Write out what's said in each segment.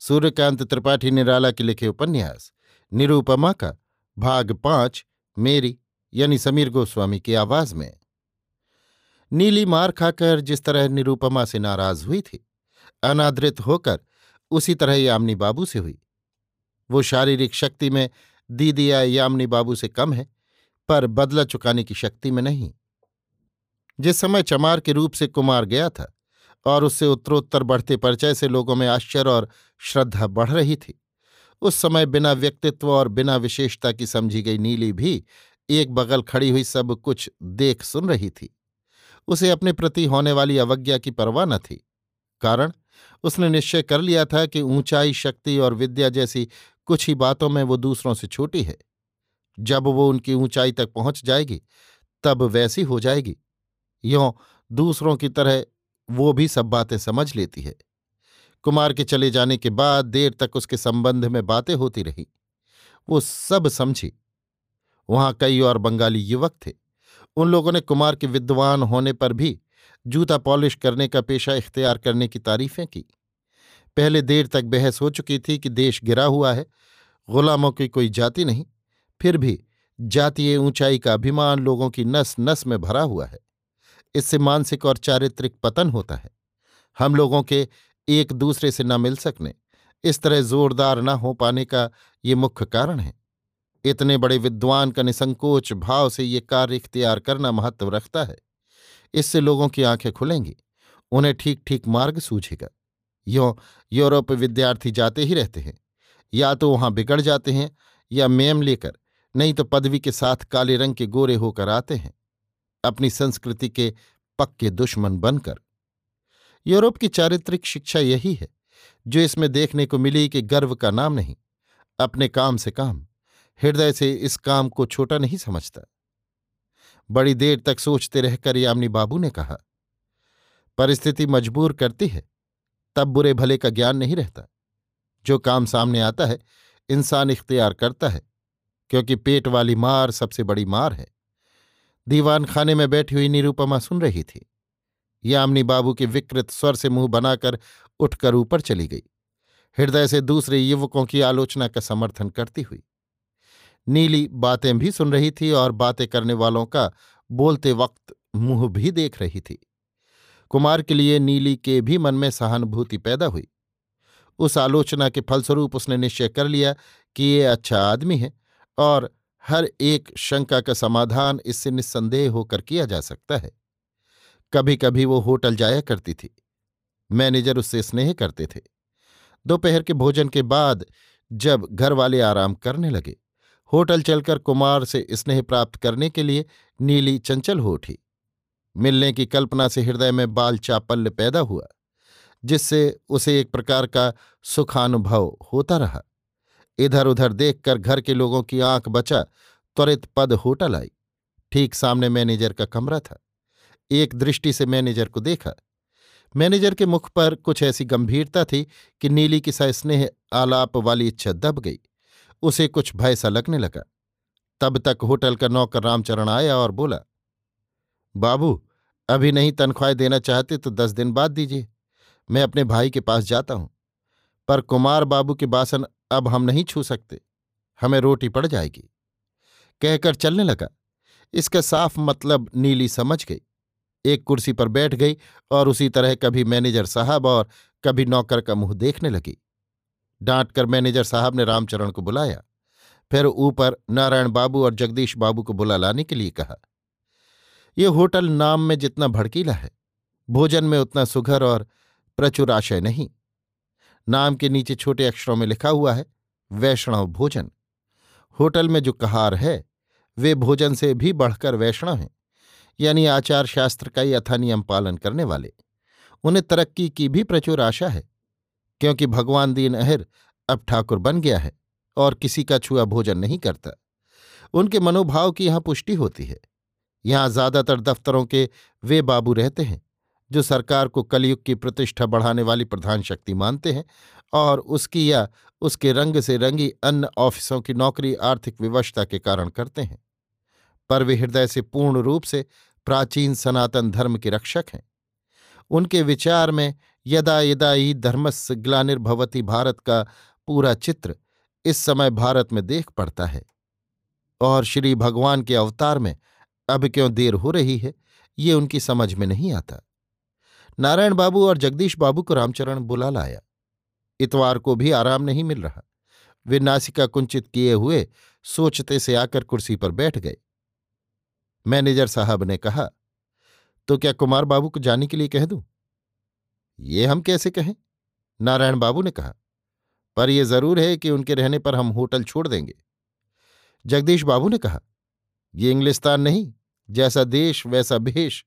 सूर्यकांत त्रिपाठी निराला के लिखे उपन्यास निरूपमा का भाग पाँच, मेरी, यानी समीर गोस्वामी की आवाज़ में। नीली मार खाकर जिस तरह निरूपमा से नाराज़ हुई थी, अनादृत होकर उसी तरह यामिनी बाबू से हुई। वो शारीरिक शक्ति में दीदी या यामनी बाबू से कम है, पर बदला चुकाने की शक्ति में नहीं। जिस समय चमार के रूप से कुमार गया था और उससे उत्तरोत्तर बढ़ते परिचय से लोगों में आश्चर्य और श्रद्धा बढ़ रही थी। उस समय बिना व्यक्तित्व और बिना विशेषता की समझी गई नीली भी एक बगल खड़ी हुई सब कुछ देख सुन रही थी। उसे अपने प्रति होने वाली अवज्ञा की परवाह न थी। कारण? उसने निश्चय कर लिया था कि ऊंचाई, शक्ति और विद्या जैसी कुछ ही बातों में वो दूसरों से छोटी है। जब वो उनकी ऊंचाई तक पहुँच जाएगी, तब वैसी हो जाएगी। यों दूसरों की तरह वो भी सब बातें समझ लेती है। कुमार के चले जाने के बाद देर तक उसके संबंध में बातें होती रही। वो सब समझी। वहाँ कई और बंगाली युवक थे। उन लोगों ने कुमार के विद्वान होने पर भी जूता पॉलिश करने का पेशा इख्तियार करने की तारीफें की। पहले देर तक बहस हो चुकी थी कि देश गिरा हुआ है, गुलामों की कोई जाति नहीं, फिर भी जातीय ऊंचाई का अभिमान लोगों की नस नस में भरा हुआ है। इससे मानसिक और चारित्रिक पतन होता है। हम लोगों के एक दूसरे से न मिल सकने, इस तरह जोरदार न हो पाने का ये मुख्य कारण है। इतने बड़े विद्वान का निसंकोच भाव से ये कार्य इख्तियार करना महत्व रखता है। इससे लोगों की आँखें खुलेंगी, उन्हें ठीक ठीक मार्ग सूझेगा। यों यूरोप विद्यार्थी जाते ही रहते हैं, या तो वहाँ बिगड़ जाते हैं, या मेम लेकर, नहीं तो पदवी के साथ काले रंग के गोरे होकर आते हैं। अपनी संस्कृति के पक्के दुश्मन बनकर। यूरोप की चारित्रिक शिक्षा यही है, जो इसमें देखने को मिली कि गर्व का नाम नहीं, अपने काम से काम, हृदय से इस काम को छोटा नहीं समझता। बड़ी देर तक सोचते रहकर यामिनी बाबू ने कहा, परिस्थिति मजबूर करती है, तब बुरे भले का ज्ञान नहीं रहता। जो काम सामने आता है, इंसान इख्तियार करता है, क्योंकि पेट वाली मार सबसे बड़ी मार है। दीवान खाने में बैठी हुई निरूपमा सुन रही थी। यामिनी बाबू के विकृत स्वर से मुँह बनाकर उठकर ऊपर चली गई। हृदय से दूसरे युवकों की आलोचना का समर्थन करती हुई। नीली बातें भी सुन रही थी और बातें करने वालों का बोलते वक्त मुँह भी देख रही थी। कुमार के लिए नीली के भी मन में सहानुभूति पैदा हुई। उस आलोचना के फलस्वरूप उसने निश्चय कर लिया कि ये अच्छा आदमी है और हर एक शंका का समाधान इससे निस्संदेह होकर किया जा सकता है। कभी कभी वो होटल जाया करती थी। मैनेजर उससे स्नेह करते थे। दोपहर के भोजन के बाद जब घर वाले आराम करने लगे, होटल चलकर कुमार से स्नेह प्राप्त करने के लिए नीली चंचल हो उठी। मिलने की कल्पना से हृदय में बाल चापल्य पैदा हुआ, जिससे उसे एक प्रकार का सुखानुभव होता रहा। इधर उधर देखकर घर के लोगों की आँख बचा, त्वरित पद होटल आई ठीक सामने मैनेजर का कमरा था। एक दृष्टि से मैनेजर को देखा। मैनेजर के मुख पर कुछ ऐसी गंभीरता थी कि नीली की सस्नेह आलाप वाली इच्छा दब गई। उसे कुछ भय सा लगने लगा। तब तक होटल का नौकर रामचरण आया और बोला, बाबू, अभी नहीं तनख्वाह देना चाहते तो दस दिन बाद दीजिए। मैं अपने भाई के पास जाता हूँ। पर कुमार बाबू के बासन अब हम नहीं छू सकते। हमें रोटी पड़ जाएगी। कहकर चलने लगा। इसका साफ़ मतलब नीली समझ गई। एक कुर्सी पर बैठ गई और उसी तरह कभी मैनेजर साहब और कभी नौकर का मुँह देखने लगी। डांट कर मैनेजर साहब ने रामचरण को बुलाया। फिर ऊपर नारायण बाबू और जगदीश बाबू को बुला लाने के लिए कहा। ये होटल नाम में जितना भड़कीला है। भोजन में उतना सुघर और प्रचुर आशय नहीं। नाम के नीचे छोटे अक्षरों में लिखा हुआ है, वैष्णव भोजन। होटल में जो कहार है, वे भोजन से भी बढ़कर वैष्णव हैं, यानी आचार शास्त्र का यथा नियम पालन करने वाले। उन्हें तरक्की की भी प्रचुर आशा है, क्योंकि भगवान दीन अहिर अब ठाकुर बन गया है और किसी का छुआ भोजन नहीं करता। उनके मनोभाव की यहाँ पुष्टि होती है। यहाँ ज़्यादातर दफ्तरों के वे बाबू रहते हैं। जो सरकार को कलयुग की प्रतिष्ठा बढ़ाने वाली प्रधान शक्ति मानते हैं और उसकी या उसके रंग से रंगी अन्य ऑफिसों की नौकरी आर्थिक विवशता के कारण करते हैं। पर वे हृदय से पूर्ण रूप से प्राचीन सनातन धर्म के रक्षक हैं। उनके विचार में यदा यदा ही धर्मस्य ग्लानिर्भवती भारत का पूरा चित्र इस समय भारत में देख पड़ता है और श्री भगवान के अवतार में अब क्यों देर हो रही है, ये उनकी समझ में नहीं आता। नारायण बाबू और जगदीश बाबू को रामचरण बुला लाया। इतवार को भी आराम नहीं मिल रहा। वे नासिका कुंचित किए हुए सोचते से आकर कुर्सी पर बैठ गए। मैनेजर साहब ने कहा तो क्या कुमार बाबू को जाने के लिए कह दूँ? ये हम कैसे कहें? नारायण बाबू ने कहा, पर यह ज़रूर है कि उनके रहने पर हम होटल छोड़ देंगे। जगदीश बाबू ने कहा, ये इंग्लिस्तान नहीं, जैसा देश वैसा भेष।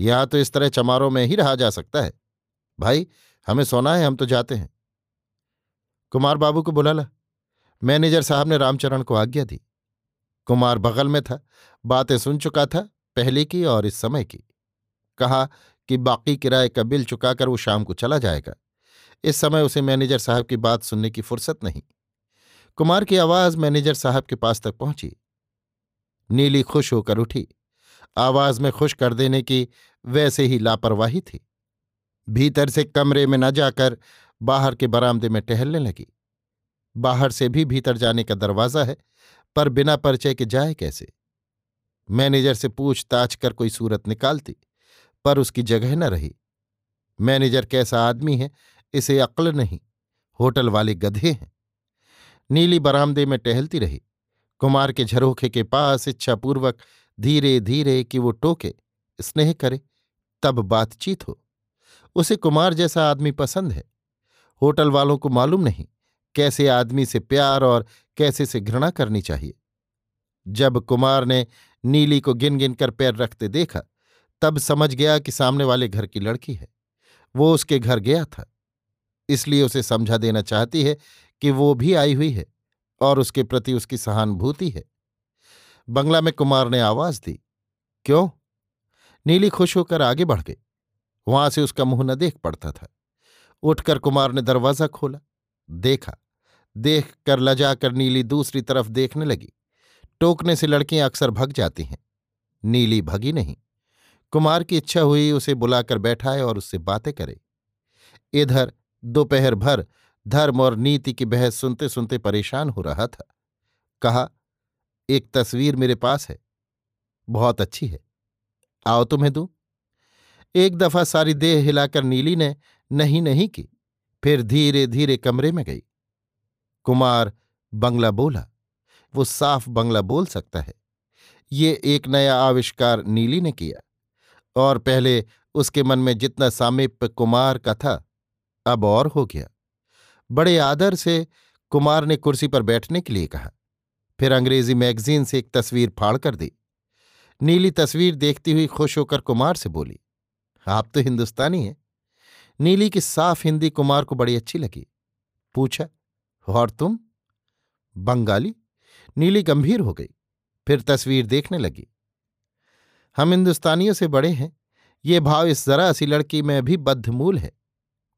यहाँ तो इस तरह चमारों में ही रहा जा सकता है। भाई, हमें सोना है, हम तो जाते हैं। कुमार बाबू को बुला ला। मैनेजर साहब ने रामचरण को आज्ञा दी। कुमार बगल में था, बातें सुन चुका था, पहले की और इस समय की। कहा कि बाकी किराए का बिल चुकाकर वो शाम को चला जाएगा। इस समय उसे मैनेजर साहब की बात सुनने की फुर्सत नहीं। कुमार की आवाज़ मैनेजर साहब के पास तक पहुँची। नीली खुश होकर उठी। आवाज़ में खुश कर देने की वैसे ही लापरवाही थी। भीतर से कमरे में न जाकर बाहर के बरामदे में टहलने लगी। बाहर से भी भीतर जाने का दरवाज़ा है, पर बिना परिचय के जाए कैसे? मैनेजर से पूछताछ कर कोई सूरत निकालती, पर उसकी जगह न रही। मैनेजर कैसा आदमी है, इसे अक्ल नहीं, होटल वाले गधे हैं। नीली बरामदे में टहलती रही। कुमार के झरोखे के पास इच्छापूर्वक धीरे धीरे कि वो टोके। स्नेह करे, तब बातचीत हो। उसे कुमार जैसा आदमी पसंद है। होटल वालों को मालूम नहीं, कैसे आदमी से प्यार और कैसे से घृणा करनी चाहिए। जब कुमार ने नीली को गिन गिन कर पैर रखते देखा, तब समझ गया कि सामने वाले घर की लड़की है। वो उसके घर गया था। इसलिए उसे समझा देना चाहती है कि वो भी आई हुई है और उसके प्रति उसकी सहानुभूति है। बंगला में कुमार ने आवाज़ दी, क्यों? नीली खुश होकर आगे बढ़ गई। वहाँ से उसका मुँह न देख पड़ता था। उठकर कुमार ने दरवाज़ा खोला। देखा देख कर लजाकर नीली दूसरी तरफ़ देखने लगी। टोकने से लड़कियाँ अक्सर भग जाती हैं। नीली भगी नहीं। कुमार की इच्छा हुई उसे बुलाकर बैठाए और उससे बातें करे। इधर दोपहर भर धर्म और नीति की बहस सुनते सुनते परेशान हो रहा था। कहा, एक तस्वीर मेरे पास है। बहुत अच्छी है। आओ तुम्हें दू। एक दफ़ा सारी देह हिलाकर नीली ने नहीं नहीं की, फिर धीरे धीरे कमरे में गई। कुमार बंगला बोला, वो साफ़ बंगला बोल सकता है। ये एक नया आविष्कार नीली ने किया, और पहले उसके मन में जितना सामीप्य कुमार का था, अब और हो गया। बड़े आदर से कुमार ने कुर्सी पर बैठने के लिए कहा। फिर अंग्रेज़ी मैगजीन से एक तस्वीर फाड़ कर दी। नीली तस्वीर देखती हुई खुश होकर कुमार से बोली, आप तो हिंदुस्तानी हैं। नीली की साफ़ हिंदी कुमार को बड़ी अच्छी लगी। पूछा, और तुम? बंगाली। नीली गंभीर हो गई। फिर तस्वीर देखने लगी। हम हिंदुस्तानियों से बड़े हैं। ये भाव इस जरा सी लड़की में भी बद्धमूल है।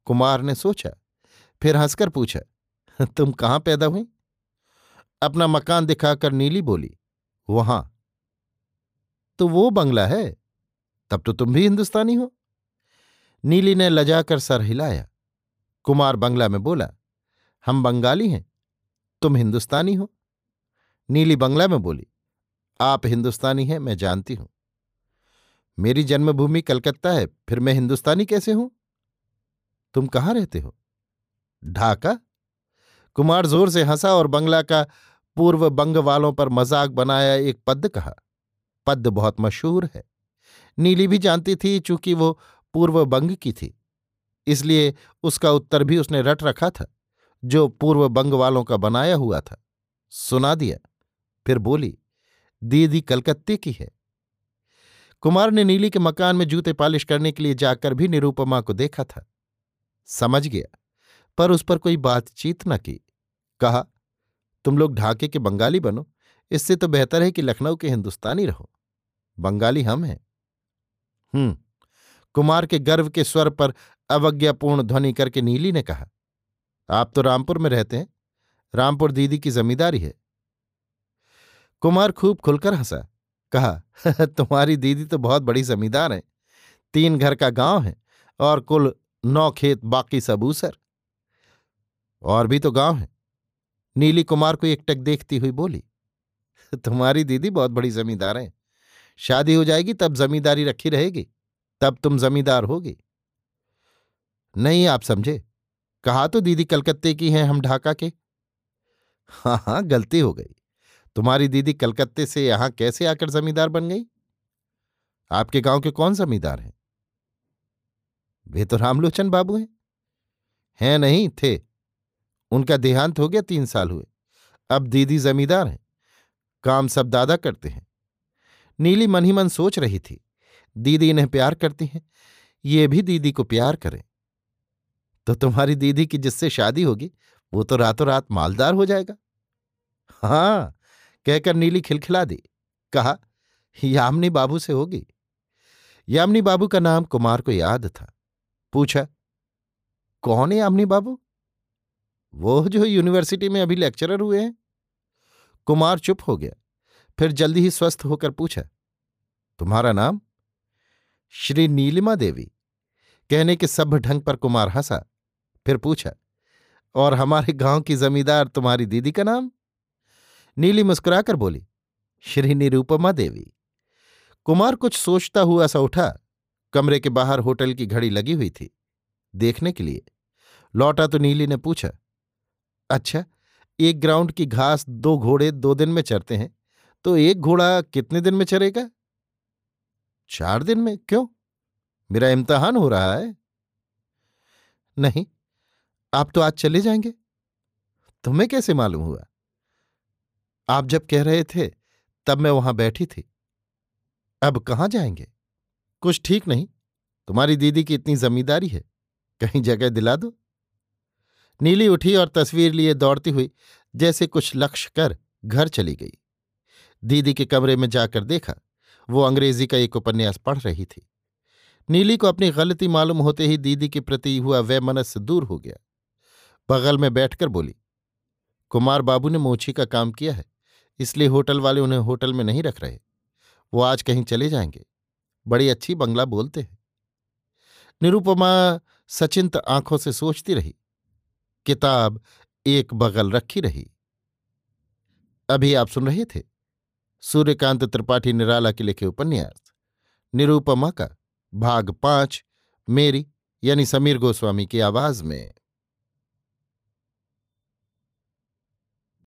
कुमार ने सोचा, फिर हंसकर पूछा, तुम कहाँ पैदा हुई? अपना मकान दिखाकर नीली बोली, वहाँ। तो वो बंगला है। तब तो तुम भी हिंदुस्तानी हो। नीली ने लजाकर सर हिलाया। कुमार बंगला में बोला, हम बंगाली हैं, तुम हिंदुस्तानी हो। नीली बंगला में बोली, आप हिंदुस्तानी हैं, मैं जानती हूँ। मेरी जन्मभूमि कलकत्ता है, फिर मैं हिंदुस्तानी कैसे हूँ? तुम कहाँ रहते हो? ढाका? कुमार ज़ोर से हंसा और बंगला का पूर्व बंग वालों पर मज़ाक बनाया एक पद कहा। पद बहुत मशहूर है। नीली भी जानती थी, चूँकि वो पूर्व बंग की थी। इसलिए उसका उत्तर भी उसने रट रखा था, जो पूर्व बंग वालों का बनाया हुआ था। सुना दिया, फिर बोली, दीदी कलकत्ते की है। कुमार ने नीली के मकान में जूते पालिश करने के लिए जाकर भी निरूपमा को देखा था। समझ गया, पर उस पर कोई बातचीत न की। कहा, तुम लोग ढाके के बंगाली बनो इससे तो बेहतर है कि लखनऊ के हिंदुस्तानी रहो। बंगाली हम हैं। हम्म कुमार के गर्व के स्वर पर अवज्ञापूर्ण ध्वनि करके नीली ने कहा, आप तो रामपुर में रहते हैं। रामपुर दीदी की जमींदारी है। कुमार खूब खुलकर हंसा, कहा, तुम्हारी दीदी तो बहुत बड़ी जमींदार है। तीन घर का गाँव है और कुल नौ खेत बाकी सब ऊसर। और भी तो गाँव है। नीली कुमार को एकटक देखती हुई बोली तुम्हारी दीदी बहुत बड़ी जमींदार है। शादी हो जाएगी, तब जमींदारी रखी रहेगी, तब तुम जमींदार होगी। नहीं, आप समझे। कहा तो दीदी कलकत्ते की हैं हम ढाका के। हाँ हाँ गलती हो गई। तुम्हारी दीदी कलकत्ते से यहाँ कैसे आकर जमींदार बन गई? आपके गाँव के कौन जमींदार हैं? वे तो रामलोचन बाबू हैं। हैं नहीं, थे। उनका देहांत हो गया तीन साल हुए। अब दीदी जमींदार हैं। काम सब दादा करते हैं। नीली मन ही मन सोच रही थी, दीदी इन्हें प्यार करती हैं, ये भी दीदी को प्यार करें। तो तुम्हारी दीदी की जिससे शादी होगी, वो तो रातों रात मालदार हो जाएगा। हाँ कहकर नीली खिलखिला दी, कहा, यामनी बाबू से होगी। यामनी बाबू का नाम कुमार को याद था। पूछा, कौन है यामनी बाबू? वो जो यूनिवर्सिटी में अभी लेक्चरर हुए हैं। कुमार चुप हो गया। फिर जल्दी ही स्वस्थ होकर पूछा, तुम्हारा नाम? श्री नीलिमा देवी। कहने के सभ्य ढंग पर कुमार हंसा। फिर पूछा, और हमारे गाँव की जमींदार तुम्हारी दीदी का नाम? नीली मुस्कुराकर बोली, श्री निरूपमा देवी। कुमार कुछ सोचता हुआ सा उठा। कमरे के बाहर होटल की घड़ी लगी हुई थी, देखने के लिए। लौटा तो नीली ने पूछा अच्छा एक ग्राउंड की घास दो घोड़े दो दिन में चरते हैं। तो एक घोड़ा कितने दिन में चरेगा? चार दिन में? क्यों? मेरा इम्तहान हो रहा है। नहीं, आप तो आज चले जाएँगे। तुम्हें कैसे मालूम हुआ? आप जब कह रहे थे, तब मैं वहाँ बैठी थी। अब कहाँ जाएँगे? कुछ ठीक नहीं। तुम्हारी दीदी की इतनी जमींदारी है। कहीं जगह दिला दो। नीली उठी और तस्वीर लिए दौड़ती हुई, जैसे कुछ लक्ष्य कर घर चली गई। दीदी के कमरे में जाकर देखा, वो अंग्रेज़ी का एक उपन्यास पढ़ रही थी। नीली को अपनी गलती मालूम होते ही दीदी के प्रति हुआ वह दूर हो गया। बगल में बैठकर बोली, कुमार बाबू ने मोची का काम किया है, इसलिए होटल वाले उन्हें होटल में नहीं रख रहे। वो आज कहीं चले जाएँगे। बड़ी अच्छी बंगला बोलते हैं। निरुपमा सचिंत आँखों से सोचती रही। किताब एक बगल रखी रही। अभी आप सुन रहे थे सूर्यकांत त्रिपाठी निराला के लिखे उपन्यास, निरूपमा का भाग पाँच, मेरी यानी समीर गोस्वामी की आवाज़ में।